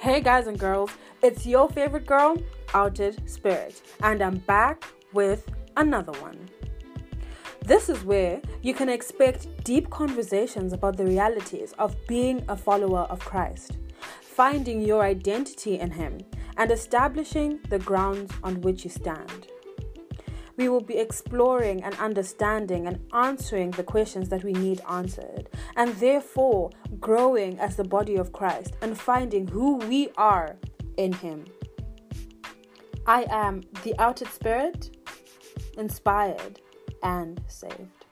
Hey guys and girls, it's your favorite girl, Outed Spirit, and I'm back with another one. This is where you can expect deep conversations about the realities of being a follower of Christ, finding your identity in Him, and establishing the grounds on which you stand. We will be exploring and understanding and answering the questions that we need answered, and therefore growing as the body of Christ and finding who we are in Him. I am the outed spirit, inspired and saved.